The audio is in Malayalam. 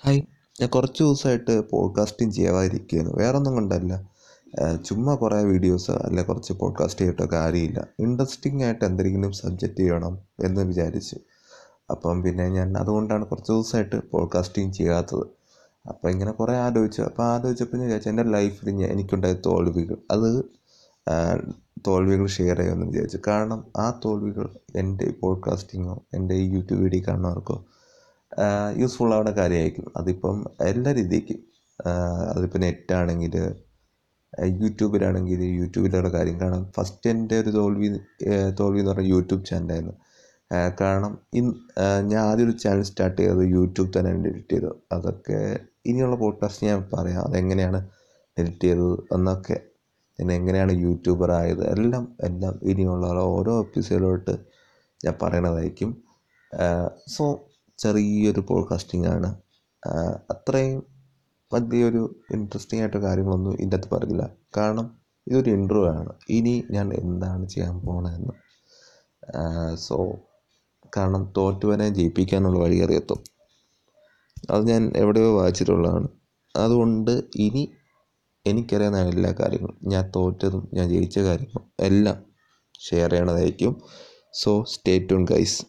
ഹായ്. ഞാൻ കുറച്ച് ദിവസമായിട്ട് പോഡ്കാസ്റ്റിംഗ് ചെയ്യാതിരിക്കുകയാണ് വേറെ ഒന്നും കൊണ്ടല്ല ചുമ്മാ കുറേ വീഡിയോസ് അല്ലെ കുറച്ച് പോഡ്കാസ്റ്റ് ചെയ്തിട്ടോ കാര്യമില്ല. ഇൻട്രസ്റ്റിംഗ് ആയിട്ട് എന്തെങ്കിലും സബ്ജക്റ്റ് ചെയ്യണം എന്ന് വിചാരിച്ചു. അപ്പം പിന്നെ ഞാൻ അതുകൊണ്ടാണ് കുറച്ച് ദിവസമായിട്ട് പോഡ്കാസ്റ്റിംഗ് ചെയ്യാത്തത്. അപ്പം ഇങ്ങനെ കുറേ ആലോചിച്ചു. അപ്പോൾ ആലോചിച്ചപ്പോൾ ഞാൻ വിചാരിച്ചു എന്റെ ലൈഫിൽ ഞാൻ എനിക്കുണ്ടായ തോൽവികൾ അത് തോൽവികൾ ഷെയർ ചെയ്യാമെന്ന് വിചാരിച്ചു. കാരണം ആ തോൽവികൾ എന്റെ പോഡ്കാസ്റ്റിങ്ങോ എന്റെ ഈ യൂട്യൂബ് വീഡിയോ കാണുന്നവർക്കോ യൂസ്ഫുൾ ആവുന്ന കാര്യമായിരിക്കും. അതിപ്പം എല്ലാ രീതിക്കും അതിപ്പോൾ നെറ്റാണെങ്കിൽ യൂട്യൂബിലാണെങ്കിൽ യൂട്യൂബിലുള്ള കാര്യം. കാരണം ഫസ്റ്റ് എന്റെ ഒരു തോൽവി തോൽവി എന്ന് പറഞ്ഞാൽ യൂട്യൂബ് ചാനലായിരുന്നു കാരണം ഇൻ ഞാൻ ആദ്യം ഒരു ചാനൽ സ്റ്റാർട്ട് ചെയ്തത് യൂട്യൂബ് തന്നെ എഡിറ്റ് ചെയ്തു അതൊക്കെ ഇനിയുള്ള പോഡ്കാസ്റ്റ് ഞാൻ പറയാം. അതെങ്ങനെയാണ് എഡിറ്റ് ചെയ്തത് എന്നൊക്കെ. പിന്നെ എങ്ങനെയാണ് യൂട്യൂബർ ആയത്? എല്ലാം എല്ലാം ഇനിയുള്ള ഓരോ എപ്പിസോഡിലോട്ട് ഞാൻ പറയണതായിരിക്കും. സോ ചെറിയൊരു പോഡ്കാസ്റ്റിംഗ് ആണ്. അത്രയും വലിയൊരു ഇൻട്രസ്റ്റിംഗ് ആയിട്ട് കാര്യങ്ങളൊന്നും ഇതിന്റെ അകത്ത് പറയില്ല കാരണം ഇതൊരു ഇന്റർവ്യൂ ആണ്. ഇനി ഞാൻ എന്താണ് ചെയ്യാൻ പോണതെന്ന് സോ കാരണം തോറ്റുവനെ ജയിപ്പിക്കാനുള്ള വഴി അറിയത്തോ. അത് ഞാൻ എവിടെയോ വായിച്ചിട്ടുള്ളതാണ്. അതുകൊണ്ട് ഇനി എനിക്കറിയാവുന്ന എല്ലാ കാര്യങ്ങളും ഞാൻ തോറ്റതും ഞാൻ ജയിച്ച കാര്യങ്ങളും എല്ലാം share ചെയ്യണതായിരിക്കും. So stay tune guys